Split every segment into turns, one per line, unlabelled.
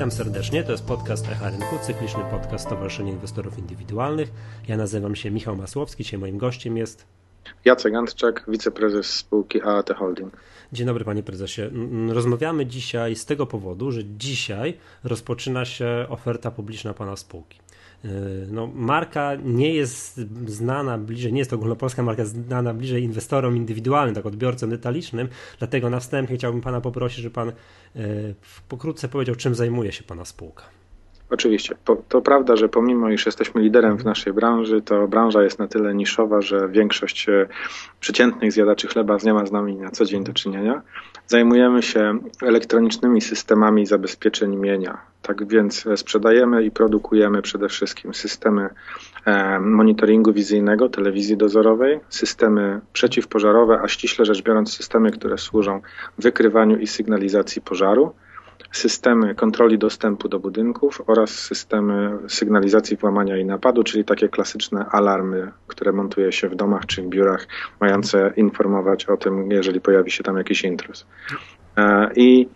Witam serdecznie, to jest podcast Echa Rynku, cykliczny podcast Stowarzyszenia Inwestorów Indywidualnych. Ja nazywam się Michał Masłowski, dzisiaj moim gościem jest
Jacek Antczak, wiceprezes spółki AAT Holding.
Dzień dobry panie prezesie. Rozmawiamy dzisiaj z tego powodu, że dzisiaj rozpoczyna się oferta publiczna pana spółki. Yy, no, marka nie jest znana bliżej, nie jest to ogólnopolska marka znana bliżej inwestorom indywidualnym, tak odbiorcom detalicznym, dlatego na wstępie chciałbym pana poprosić, żeby pan yy, pokrótce powiedział, czym zajmuje się pana spółka.
Oczywiście. To prawda, że pomimo iż jesteśmy liderem w naszej branży, to branża jest na tyle niszowa, że większość e, przeciętnych zjadaczy chleba nie ma z nami na co dzień do czynienia. Zajmujemy się elektronicznymi systemami zabezpieczeń mienia. Tak więc sprzedajemy i produkujemy przede wszystkim systemy e, monitoringu wizyjnego, telewizji dozorowej, systemy przeciwpożarowe, a ściśle rzecz biorąc systemy, które służą wykrywaniu i sygnalizacji pożaru systemy kontroli dostępu do budynków oraz systemy sygnalizacji włamania i napadu, czyli takie klasyczne alarmy, które montuje się w domach czy w biurach, mające informować o tym, jeżeli pojawi się tam jakiś intruz. E, I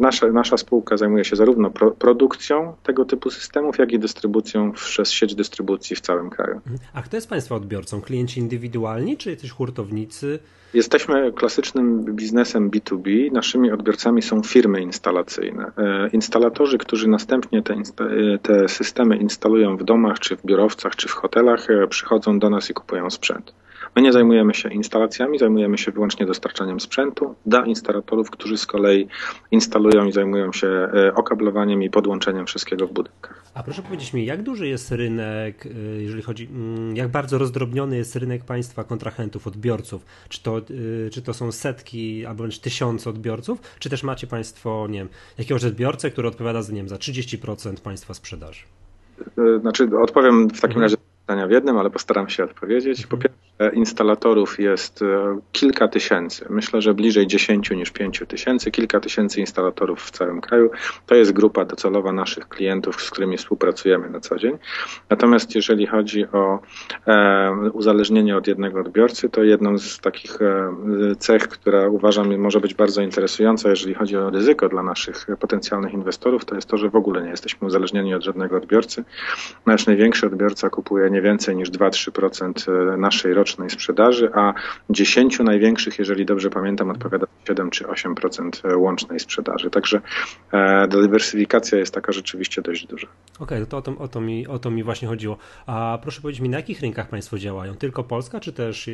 Nasza, nasza spółka zajmuje się zarówno pro, produkcją tego typu systemów, jak i dystrybucją przez sieć dystrybucji w całym kraju.
A kto jest Państwa odbiorcą? Klienci indywidualni, czy jacyś hurtownicy?
Jesteśmy klasycznym biznesem B2B. Naszymi odbiorcami są firmy instalacyjne. E, instalatorzy, którzy następnie te, te systemy instalują w domach, czy w biurowcach, czy w hotelach, e, przychodzą do nas i kupują sprzęt. My nie zajmujemy się instalacjami, zajmujemy się wyłącznie dostarczaniem sprzętu dla instalatorów, którzy z kolei instalują i zajmują się e, okablowaniem i podłączeniem wszystkiego w budynkach.
A proszę powiedzieć mi, jak duży jest rynek, e, jeżeli chodzi, mm, jak bardzo rozdrobniony jest rynek państwa kontrahentów, odbiorców? Czy to, e, czy to są setki albo wręcz tysiące odbiorców, czy też macie państwo, nie wiem, jakiegoś odbiorcę, który odpowiada za, nie wiem, za 30% państwa sprzedaży?
Znaczy, odpowiem w takim mhm. razie pytania w jednym, ale postaram się odpowiedzieć. Po pierwsze, instalatorów jest e, kilka tysięcy. Myślę, że bliżej 10 niż 5 tysięcy. Kilka tysięcy instalatorów w całym kraju. To jest grupa docelowa naszych klientów, z którymi współpracujemy na co dzień. Natomiast jeżeli chodzi o e, uzależnienie od jednego odbiorcy, to jedną z takich e, cech, która uważam może być bardzo interesująca, jeżeli chodzi o ryzyko dla naszych potencjalnych inwestorów, to jest to, że w ogóle nie jesteśmy uzależnieni od żadnego odbiorcy. Nasz największy odbiorca kupuje nie więcej niż 2-3% naszej rocznej rocznej sprzedaży, a 10 największych, jeżeli dobrze pamiętam, odpowiada 7 czy 8% łącznej sprzedaży. Także e, dywersyfikacja jest taka rzeczywiście dość duża.
Okej, okay, to o to, o, to mi, o to mi właśnie chodziło. A proszę powiedzieć mi, na jakich rynkach Państwo działają? Tylko Polska, czy też e,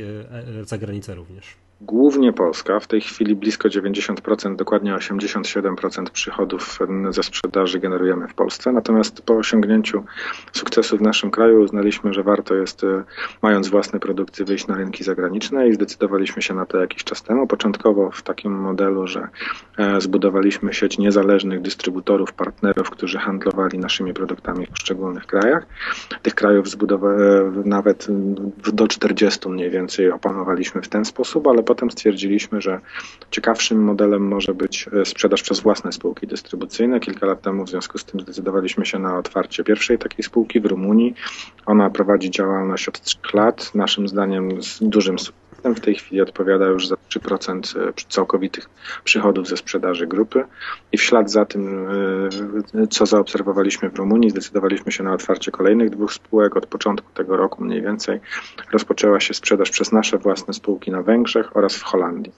e, zagranica również?
Głównie Polska, w tej chwili blisko 90%, dokładnie 87% przychodów ze sprzedaży generujemy w Polsce. Natomiast po osiągnięciu sukcesu w naszym kraju uznaliśmy, że warto jest, e, mając własne produkty, wyjść na rynki zagraniczne i zdecydowaliśmy się na to jakiś czas temu. Początkowo w takim modelu, że e, zbudowaliśmy sieć niezależnych dystrybutorów, partnerów, którzy handlowali naszymi produktami w poszczególnych krajach. Tych krajów zbudowaliśmy nawet do 40 mniej więcej opanowaliśmy w ten sposób, ale potem stwierdziliśmy, że ciekawszym modelem może być e, sprzedaż przez własne spółki dystrybucyjne. Kilka lat temu w związku z tym zdecydowaliśmy się na otwarcie pierwszej takiej spółki w Rumunii. Ona prowadzi działalność od trzech lat, naszym zdaniem z dużym sukcesem. W tej chwili odpowiada już za 3% e, całkowitych przychodów ze sprzedaży grupy i w ślad za tym, e, co zaobserwowaliśmy w Rumunii, zdecydowaliśmy się na otwarcie kolejnych dwóch spółek. Od początku tego roku mniej więcej rozpoczęła się sprzedaż przez nasze własne spółki na Węgrzech oraz w Holandii.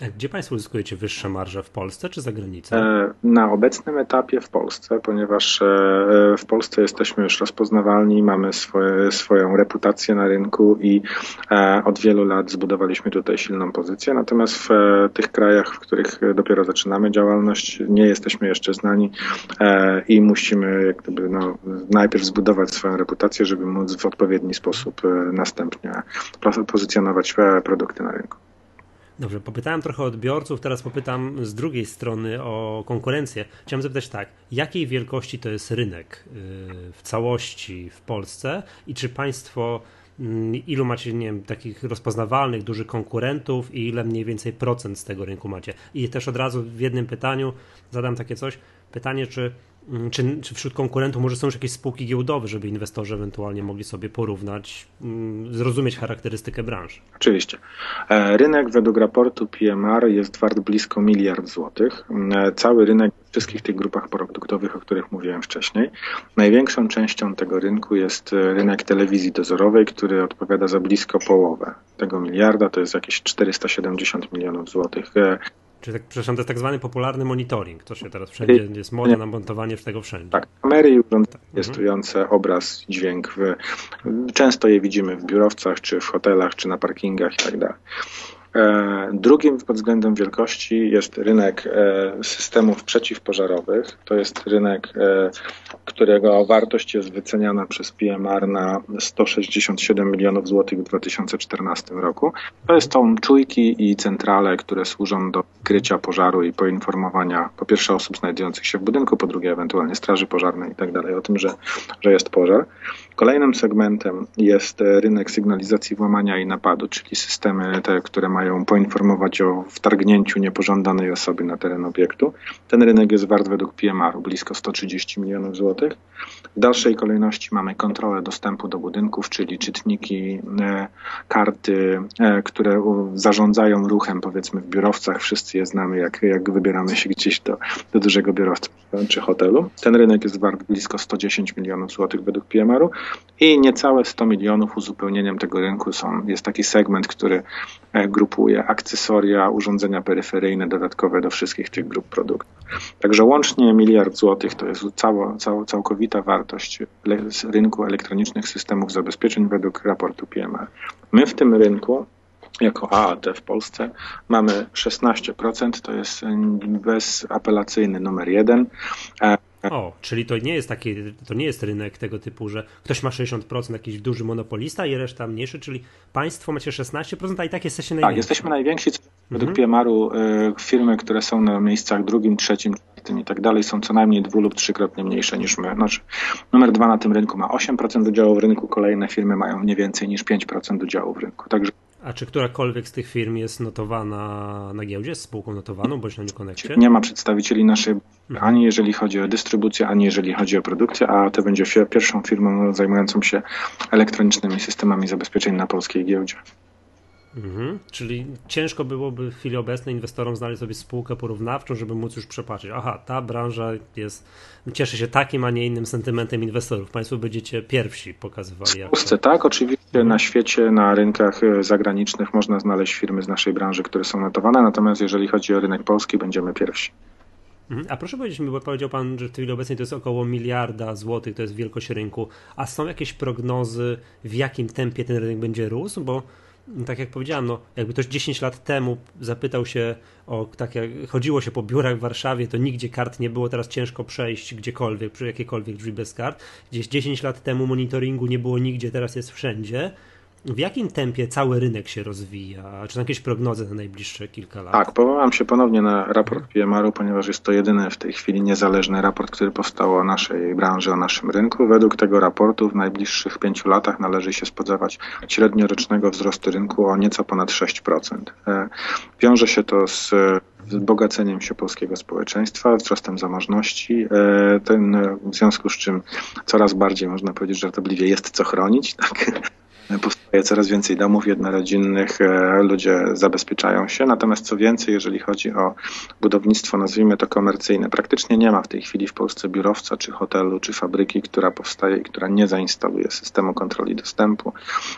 Gdzie Państwo uzyskujecie wyższe marże? W Polsce czy za granicą?
E, na obecnym etapie w Polsce, ponieważ e, w Polsce jesteśmy już rozpoznawalni, mamy swoje, swoją reputację na rynku i e, od wielu lat zbudowaliśmy tutaj silną pozycję. Natomiast w tych krajach, w których dopiero zaczynamy działalność, nie jesteśmy jeszcze znani i musimy jak gdyby, no, najpierw zbudować swoją reputację, żeby móc w odpowiedni sposób następnie pozycjonować produkty na rynku.
Dobrze, popytałem trochę odbiorców, teraz popytam z drugiej strony o konkurencję. Chciałem zapytać tak, jakiej wielkości to jest rynek y, w całości w Polsce i czy państwo mm, ilu macie, nie wiem, takich rozpoznawalnych, dużych konkurentów i ile mniej więcej procent z tego rynku macie? I też od razu w jednym pytaniu zadam takie coś, pytanie, czy czy, czy wśród konkurentów może są już jakieś spółki giełdowe, żeby inwestorzy ewentualnie mogli sobie porównać, mm, zrozumieć charakterystykę branży?
Oczywiście. E, rynek według raportu PMR jest wart blisko miliard złotych. E, cały rynek wszystkich tych grupach produktowych, o których mówiłem wcześniej. Największą częścią tego rynku jest e, rynek telewizji dozorowej, który odpowiada za blisko połowę tego miliarda, to jest jakieś 470 milionów złotych.
Czyli tak, przepraszam, to jest tak zwany popularny monitoring. To się teraz wszędzie jest moda na montowanie tego wszędzie.
Tak, kamery i urządzenia rejestrujące mhm. obraz, dźwięk. W, często je widzimy w biurowcach, czy w hotelach, czy na parkingach i tak dalej. E, drugim pod względem wielkości jest rynek e, systemów przeciwpożarowych. To jest rynek, e, którego wartość jest wyceniana przez PMR na 167 milionów złotych w 2014 roku. To jest są czujki i centrale, które służą do krycia pożaru i poinformowania po pierwsze osób znajdujących się w budynku, po drugie ewentualnie straży pożarnej i tak dalej o tym, że, że jest pożar. Kolejnym segmentem jest rynek sygnalizacji włamania i napadu, czyli systemy te, które mają poinformować o wtargnięciu niepożądanej osoby na teren obiektu. Ten rynek jest wart według PMR-u blisko 130 milionów złotych. W dalszej kolejności mamy kontrolę dostępu do budynków, czyli czytniki, e, karty, e, które zarządzają ruchem, powiedzmy w biurowcach. Wszyscy je znamy, jak, jak wybieramy się gdzieś do, do dużego biurowca czy hotelu. Ten rynek jest wart blisko 110 milionów złotych według PMR-u i niecałe 100 milionów uzupełnieniem tego rynku są, jest taki segment, który e, grupuje akcesoria, urządzenia peryferyjne dodatkowe do wszystkich tych grup produktów. Także łącznie miliard złotych to jest cało, cało, całkowita wartość rynku elektronicznych systemów zabezpieczeń według raportu PMR. My w tym rynku jako AAT w Polsce mamy 16%, to jest bezapelacyjny numer jeden.
E, o, czyli to nie jest taki, to nie jest rynek tego typu, że ktoś ma 60%, jakiś duży monopolista i reszta mniejszy, czyli państwo macie 16%, a i tak jesteście najwięksi.
Tak, jesteśmy najwięksi. Według mhm. PMR-u y, firmy, które są na miejscach drugim, trzecim, czwartym i tak dalej są co najmniej dwu lub trzykrotnie mniejsze niż my. Znaczy, numer dwa na tym rynku ma 8% udziału w rynku, kolejne firmy mają nie więcej niż 5% udziału w rynku. Także
a czy którakolwiek z tych firm jest notowana na giełdzie, z spółką notowaną bądź na Newconnectie?
Nie ma przedstawicieli naszej, mhm. ani jeżeli chodzi o dystrybucję, ani jeżeli chodzi o produkcję, a to będzie pierwszą firmą zajmującą się elektronicznymi systemami zabezpieczeń na polskiej giełdzie.
Mhm. Czyli ciężko byłoby w chwili obecnej inwestorom znaleźć sobie spółkę porównawczą, żeby móc już przepatrzeć. Aha, ta branża jest, cieszy się takim, a nie innym sentymentem inwestorów. Państwo będziecie pierwsi pokazywali.
W Polsce to... tak, oczywiście mhm. na świecie, na rynkach e, zagranicznych można znaleźć firmy z naszej branży, które są notowane, natomiast jeżeli chodzi o rynek polski, będziemy pierwsi.
Mhm. A proszę powiedzieć mi, bo powiedział Pan, że w chwili obecnej to jest około miliarda złotych, to jest wielkość rynku. A są jakieś prognozy, w jakim tempie ten rynek będzie rósł? Bo tak jak powiedziałem, no, jakby ktoś 10 lat temu zapytał się o, tak jak chodziło się po biurach w Warszawie, to nigdzie kart nie było, teraz ciężko przejść gdziekolwiek, przy jakiekolwiek drzwi bez kart. Gdzieś 10 lat temu monitoringu nie było nigdzie, teraz jest wszędzie w jakim tempie cały rynek się rozwija? Czy są jakieś prognozy na najbliższe kilka lat?
Tak, powołam się ponownie na raport PMR-u, ponieważ jest to jedyny w tej chwili niezależny raport, który powstał o naszej branży, o naszym rynku. Według tego raportu w najbliższych pięciu latach należy się spodziewać średniorocznego wzrostu rynku o nieco ponad 6%. E, wiąże się to z wzbogaceniem się polskiego społeczeństwa, wzrostem zamożności, e, ten, w związku z czym coraz bardziej, można powiedzieć żartobliwie, jest co chronić. Tak? Powstaje coraz więcej domów jednorodzinnych, e, ludzie zabezpieczają się. Natomiast co więcej, jeżeli chodzi o budownictwo, nazwijmy to komercyjne, praktycznie nie ma w tej chwili w Polsce biurowca, czy hotelu, czy fabryki, która powstaje i która nie zainstaluje systemu kontroli dostępu,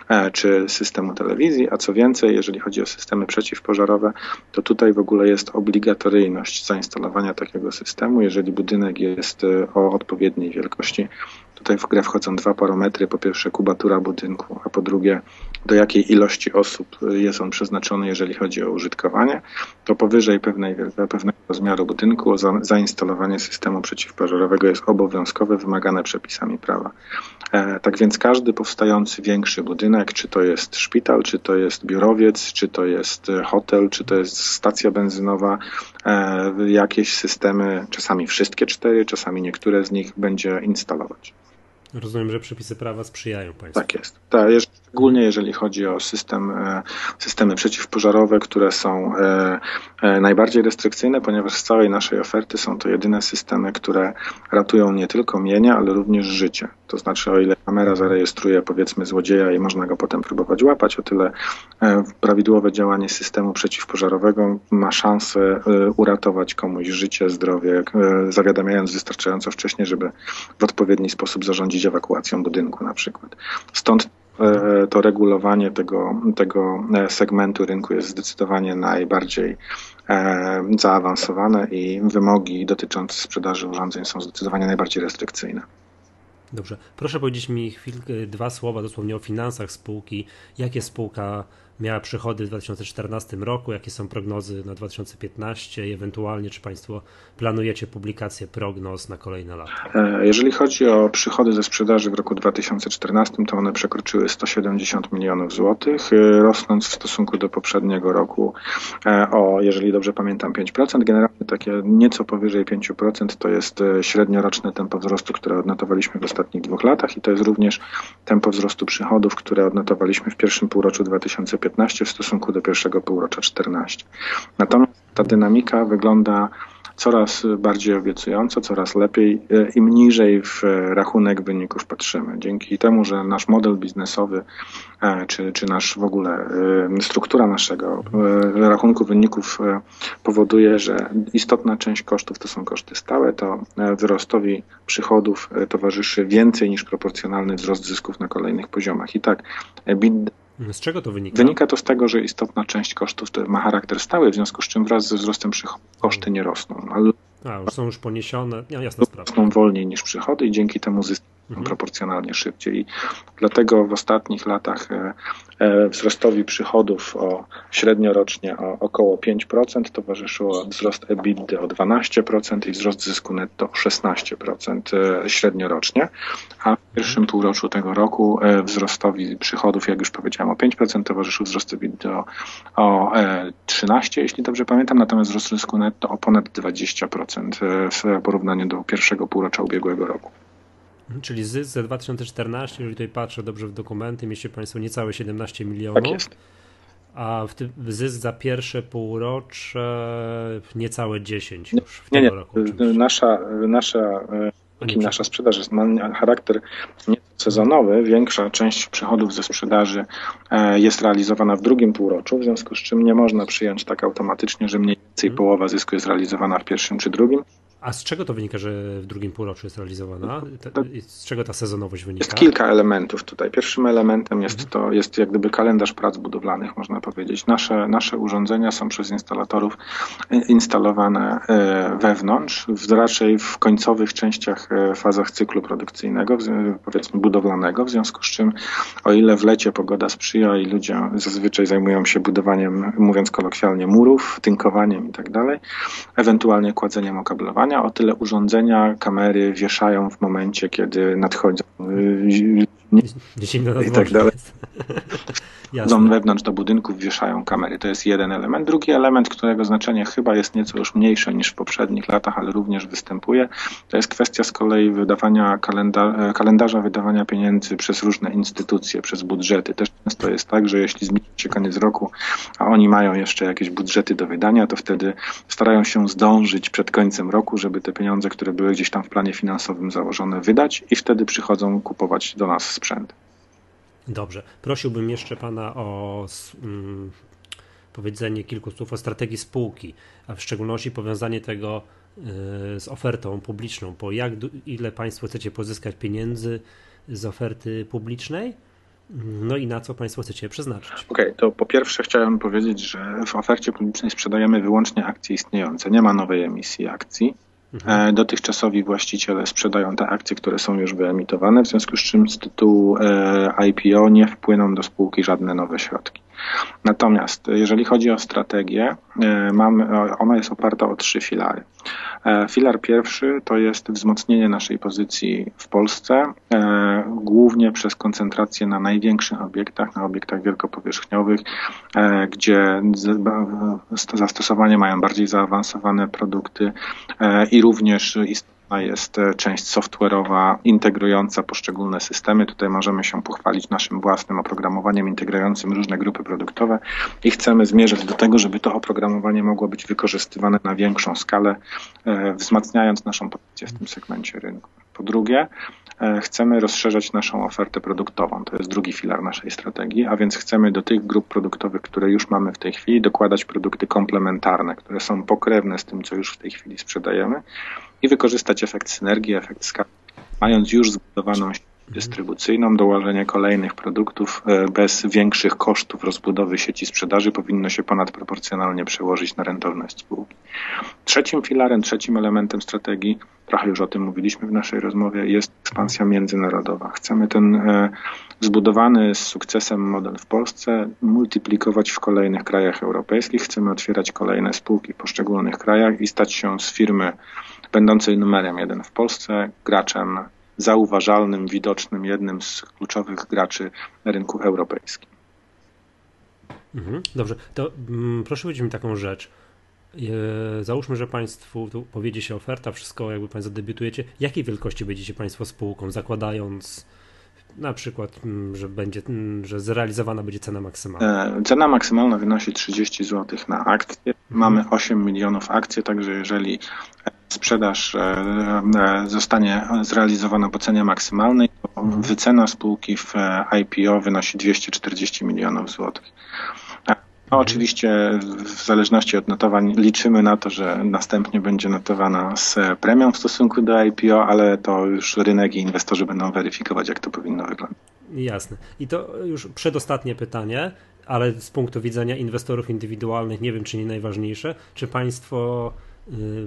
e, czy systemu telewizji. A co więcej, jeżeli chodzi o systemy przeciwpożarowe, to tutaj w ogóle jest obligatoryjność zainstalowania takiego systemu, jeżeli budynek jest e, o odpowiedniej wielkości Tutaj w grę wchodzą dwa parametry. Po pierwsze kubatura budynku, a po drugie do jakiej ilości osób jest on przeznaczony, jeżeli chodzi o użytkowanie. To powyżej pewnej, pewnego rozmiaru budynku zainstalowanie systemu przeciwpożarowego jest obowiązkowe, wymagane przepisami prawa. E, tak więc każdy powstający większy budynek, czy to jest szpital, czy to jest biurowiec, czy to jest hotel, czy to jest stacja benzynowa, e, jakieś systemy, czasami wszystkie cztery, czasami niektóre z nich będzie instalować.
Rozumiem, że przepisy prawa sprzyjają Państwu.
Tak jest. Tak, szczególnie jeżeli chodzi o system, e, systemy przeciwpożarowe, które są e, e, najbardziej restrykcyjne, ponieważ z całej naszej oferty są to jedyne systemy, które ratują nie tylko mienia, ale również życie. To znaczy, o ile kamera zarejestruje powiedzmy złodzieja i można go potem próbować łapać, o tyle prawidłowe działanie systemu przeciwpożarowego ma szansę uratować komuś życie, zdrowie, zawiadamiając wystarczająco wcześnie, żeby w odpowiedni sposób zarządzić ewakuacją budynku na przykład. Stąd to regulowanie tego, tego segmentu rynku jest zdecydowanie najbardziej zaawansowane i wymogi dotyczące sprzedaży urządzeń są zdecydowanie najbardziej restrykcyjne.
Dobrze. Proszę powiedzieć mi chwilkę, dwa słowa dosłownie o finansach spółki. Jakie spółka miała przychody w 2014 roku, jakie są prognozy na 2015 i ewentualnie czy Państwo planujecie publikację prognoz na kolejne lata?
E, jeżeli chodzi o przychody ze sprzedaży w roku 2014, to one przekroczyły 170 milionów złotych, e, rosnąc w stosunku do poprzedniego roku e, o, jeżeli dobrze pamiętam, 5%. Generalnie takie nieco powyżej 5% to jest średnioroczne tempo wzrostu, które odnotowaliśmy w ostatnich dwóch latach i to jest również tempo wzrostu przychodów, które odnotowaliśmy w pierwszym półroczu 2015 15 w stosunku do pierwszego półrocza 14. Natomiast ta dynamika wygląda coraz bardziej obiecująco, coraz lepiej, e, im niżej w rachunek wyników patrzymy. Dzięki temu, że nasz model biznesowy, e, czy, czy nasz w ogóle e, struktura naszego rachunku wyników powoduje, że istotna część kosztów to są koszty stałe, to wzrostowi przychodów towarzyszy więcej niż proporcjonalny wzrost zysków na kolejnych poziomach. I tak,
z czego to wynika?
Wynika to z tego, że istotna część kosztów ma charakter stały, w związku z czym wraz ze wzrostem przychodów koszty nie rosną.
Ale A, już są już poniesione, ja, jasna sprawa.
Rosną wolniej niż przychody i dzięki temu zyski mhm. proporcjonalnie szybciej. I dlatego w ostatnich latach e, e, wzrostowi przychodów o średnio rocznie o około 5% towarzyszyło wzrost EBITDA o 12% i wzrost zysku netto o 16% e, średniorocznie, a w pierwszym półroczu tego roku wzrostowi przychodów, jak już powiedziałem, o 5% towarzyszył wzrost EBITDA o 13%, jeśli dobrze pamiętam, natomiast wzrost zysku netto o ponad 20% w porównaniu do pierwszego półrocza ubiegłego roku.
Czyli zysk za 2014, jeżeli tutaj patrzę dobrze w dokumenty, mieści Państwo niecałe 17 milionów. Tak jest. A w tym, zysk za pierwsze półrocze niecałe 10 już w
nie, nie. roku. Nasza, nasza, e, nasza sprzedaż ma charakter sezonowy. Większa część przychodów ze sprzedaży e, jest realizowana w drugim półroczu, w związku z czym nie można przyjąć tak automatycznie, że mniej więcej hmm. połowa zysku jest realizowana w pierwszym czy drugim.
A z czego to wynika, że w drugim półroczu jest realizowana? Z czego ta sezonowość wynika?
Jest kilka elementów tutaj. Pierwszym elementem jest mhm. to, jest jak gdyby kalendarz prac budowlanych, można powiedzieć. Nasze, nasze urządzenia są przez instalatorów instalowane e, wewnątrz, raczej w końcowych częściach, e, fazach cyklu produkcyjnego, powiedzmy budowlanego, w związku z czym o ile w lecie pogoda sprzyja i ludzie zazwyczaj zajmują się budowaniem, mówiąc kolokwialnie, murów, tynkowaniem i tak dalej, ewentualnie kładzeniem okablowania, urządzenia, o tyle urządzenia, kamery wieszają w momencie, kiedy nadchodzą
y,
i tak dalej. Jasne. wewnątrz do budynków wieszają kamery. To jest jeden element. Drugi element, którego znaczenie chyba jest nieco już mniejsze niż w poprzednich latach, ale również występuje, to jest kwestia z kolei wydawania kalenda e, kalendarza wydawania pieniędzy przez różne instytucje, przez budżety. Też często jest tak, że jeśli zbliży się koniec roku, a oni mają jeszcze jakieś budżety do wydania, to wtedy starają się zdążyć przed końcem roku, żeby te pieniądze, które były gdzieś tam w planie finansowym założone, wydać i wtedy przychodzą kupować do nas sprzęt.
Dobrze. Prosiłbym jeszcze Pana o mm, powiedzenie kilku słów o strategii spółki, a w szczególności powiązanie tego y, z ofertą publiczną, po jak ile Państwo chcecie pozyskać pieniędzy z oferty publicznej, no i na co Państwo chcecie przeznaczyć?
Okej, okay, to po pierwsze chciałem powiedzieć, że w ofercie publicznej sprzedajemy wyłącznie akcje istniejące. Nie ma nowej emisji akcji. Mhm. E, dotychczasowi właściciele sprzedają te akcje, które są już wyemitowane, w związku z czym z tytułu e, IPO nie wpłyną do spółki żadne nowe środki. Natomiast jeżeli chodzi o strategię, e, mamy, ona jest oparta o trzy filary. Filar pierwszy to jest wzmocnienie naszej pozycji w Polsce, głównie przez koncentrację na największych obiektach, na obiektach wielkopowierzchniowych, gdzie zastosowanie mają bardziej zaawansowane produkty i również istotna jest e, część software'owa integrująca poszczególne systemy. Tutaj możemy się pochwalić naszym własnym oprogramowaniem integrującym różne grupy produktowe i chcemy zmierzać do tego, żeby to oprogramowanie mogło być wykorzystywane na większą skalę, e, wzmacniając naszą pozycję w tym segmencie rynku. Po drugie, e, chcemy rozszerzać naszą ofertę produktową. To jest drugi filar naszej strategii, a więc chcemy do tych grup produktowych, które już mamy w tej chwili, dokładać produkty komplementarne, które są pokrewne z tym, co już w tej chwili sprzedajemy i wykorzystać efekt synergii, efekt skali, mając już zbudowaną dystrybucyjną, dołożenie kolejnych produktów e, bez większych kosztów rozbudowy sieci sprzedaży powinno się ponadproporcjonalnie przełożyć na rentowność spółki. Trzecim filarem, trzecim elementem strategii, trochę już o tym mówiliśmy w naszej rozmowie, jest ekspansja międzynarodowa. Chcemy ten e, zbudowany z sukcesem model w Polsce multiplikować w kolejnych krajach europejskich. Chcemy otwierać kolejne spółki w poszczególnych krajach i stać się z firmy będącej numerem jeden w Polsce graczem zauważalnym, widocznym, jednym z kluczowych graczy na rynku europejskim.
Mhm, dobrze, to mm, proszę powiedzieć mi taką rzecz. E, załóżmy, że Państwu tu powiedzie się oferta, wszystko jakby Państwo debiutujecie. Jakiej wielkości będziecie Państwo spółką, zakładając na przykład, mm, że będzie, mm, że zrealizowana będzie cena maksymalna?
E, cena maksymalna wynosi 30 zł na akcję. Mhm. Mamy 8 milionów akcji, także jeżeli sprzedaż e, e, zostanie zrealizowana po cenie maksymalnej, to wycena spółki w e, IPO wynosi 240 milionów złotych. No, oczywiście w zależności od notowań liczymy na to, że następnie będzie notowana z premią w stosunku do IPO, ale to już rynek i inwestorzy będą weryfikować, jak to powinno wyglądać.
Jasne. I to już przedostatnie pytanie, ale z punktu widzenia inwestorów indywidualnych, nie wiem czy nie najważniejsze, czy państwo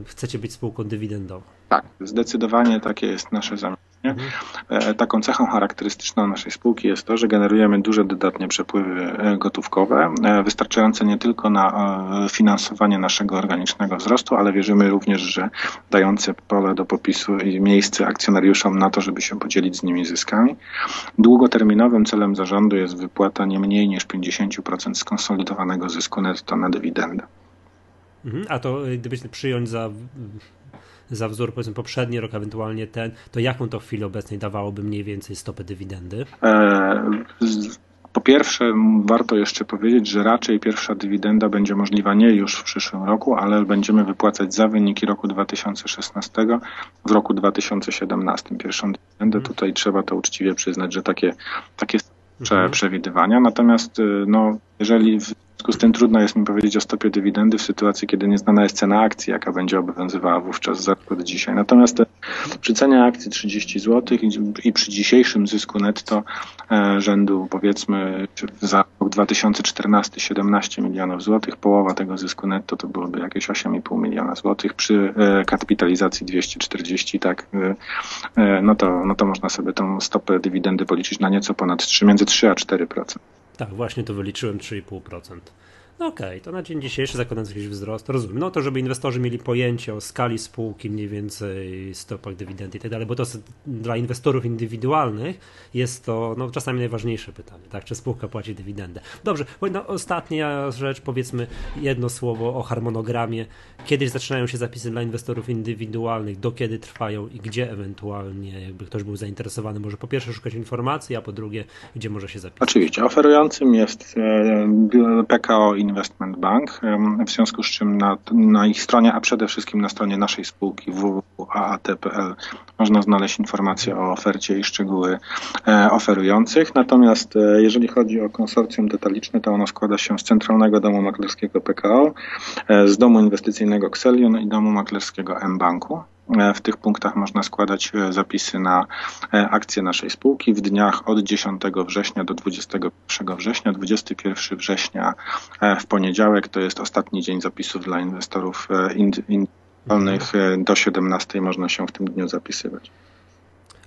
chcecie być spółką dywidendową.
Tak, zdecydowanie takie jest nasze zamierzenie. Mhm. Taką cechą charakterystyczną naszej spółki jest to, że generujemy duże dodatnie przepływy e, gotówkowe, e, wystarczające nie tylko na finansowanie naszego organicznego wzrostu, ale wierzymy również, że dające pole do popisu i miejsce akcjonariuszom na to, żeby się podzielić z nimi zyskami. Długoterminowym celem zarządu jest wypłata nie mniej niż 50% skonsolidowanego zysku netto na dywidendę.
Mhm. A to y, gdybyśmy przyjąć za, za wzór powiedzmy poprzedni rok, ewentualnie ten, to jaką to w chwili obecnej dawałoby mniej więcej stopę dywidendy? E,
po pierwsze, warto jeszcze powiedzieć, że raczej pierwsza dywidenda będzie możliwa nie już w przyszłym roku, ale będziemy wypłacać za wyniki roku 2016 w roku 2017 pierwszą dywidendę. Mhm. Tutaj trzeba to uczciwie przyznać, że takie, takie mhm. przewidywania. Natomiast y, no, jeżeli w związku z tym trudno jest mi powiedzieć o stopie dywidendy w sytuacji, kiedy nieznana jest cena akcji, jaka będzie obowiązywała wówczas za od dzisiaj. Natomiast przy cenie akcji 30 zł i przy dzisiejszym zysku netto e, rzędu powiedzmy za rok 2014 17 milionów złotych, połowa tego zysku netto to byłoby jakieś 8,5 miliona złotych przy e, kapitalizacji 240, tak, e, no to, no to można sobie tą stopę dywidendy policzyć na nieco ponad 3, między 3 a 4%.
Tak, właśnie to wyliczyłem 3,5%. No okej, okay, to na dzień dzisiejszy zakładając jakiś wzrost, rozumiem. No to, żeby inwestorzy mieli pojęcie o skali spółki, mniej więcej stopach dywidendy i tak dalej, bo to dla inwestorów indywidualnych jest to no, czasami najważniejsze pytanie, tak? Czy spółka płaci dywidendę? Dobrze, no, ostatnia rzecz, powiedzmy jedno słowo o harmonogramie. Kiedyś zaczynają się zapisy dla inwestorów indywidualnych, do kiedy trwają i gdzie ewentualnie, jakby ktoś był zainteresowany, może po pierwsze szukać informacji, a po drugie, gdzie może się zapisać?
Oczywiście, oferującym jest e, PKO Investment Bank, w związku z czym na, na ich stronie, a przede wszystkim na stronie naszej spółki www.aat.pl można znaleźć informacje o ofercie i szczegóły e, oferujących. Natomiast e, jeżeli chodzi o konsorcjum detaliczne, to ono składa się z Centralnego Domu Maklerskiego PKO, e, z Domu Inwestycyjnego Xelion i Domu Maklerskiego M-Banku. E, w tych punktach można składać e, zapisy na e, akcje naszej spółki w dniach od 10 września do 21 września. 21 września w poniedziałek to jest ostatni dzień zapisów dla inwestorów indywidualnych. Do 17 można się w tym dniu zapisywać.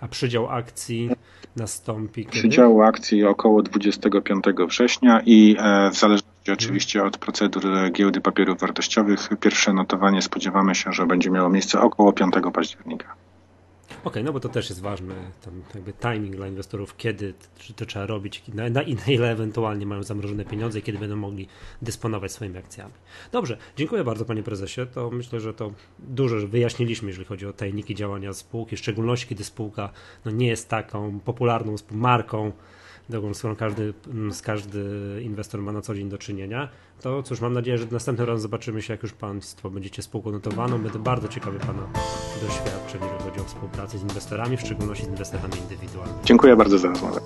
A przydział akcji nastąpi kiedy?
Przydział akcji około 25 września i w zależności Oczywiście od procedur giełdy papierów wartościowych pierwsze notowanie spodziewamy się, że będzie miało miejsce około 5 października.
Okej, okay, no bo to też jest ważny tam jakby timing dla inwestorów, kiedy to trzeba robić na, na, ile ewentualnie mają zamrożone pieniądze kiedy będą mogli dysponować swoimi akcjami. Dobrze, dziękuję bardzo panie prezesie. To myślę, że to dużo wyjaśniliśmy, jeżeli chodzi o tajniki działania spółki, w szczególności kiedy spółka no, nie jest taką popularną marką, drogą, z którą każdy, z każdy inwestor ma na co dzień do czynienia. To cóż, mam nadzieję, że następnym razem zobaczymy się, jak już Państwo będziecie spółką notowaną. Będę bardzo ciekawy Pana doświadczeń, jeżeli chodzi o współpracę z inwestorami, w szczególności z inwestorami indywidualnymi.
Dziękuję bardzo za rozmowę.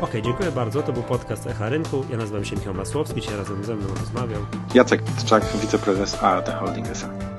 Ok, dziękuję bardzo. To był podcast Echa Rynku. Ja nazywam się Michał Masłowski, dzisiaj razem ze mną rozmawiał
Jacek Tczak, wiceprezes AAT Holding SA.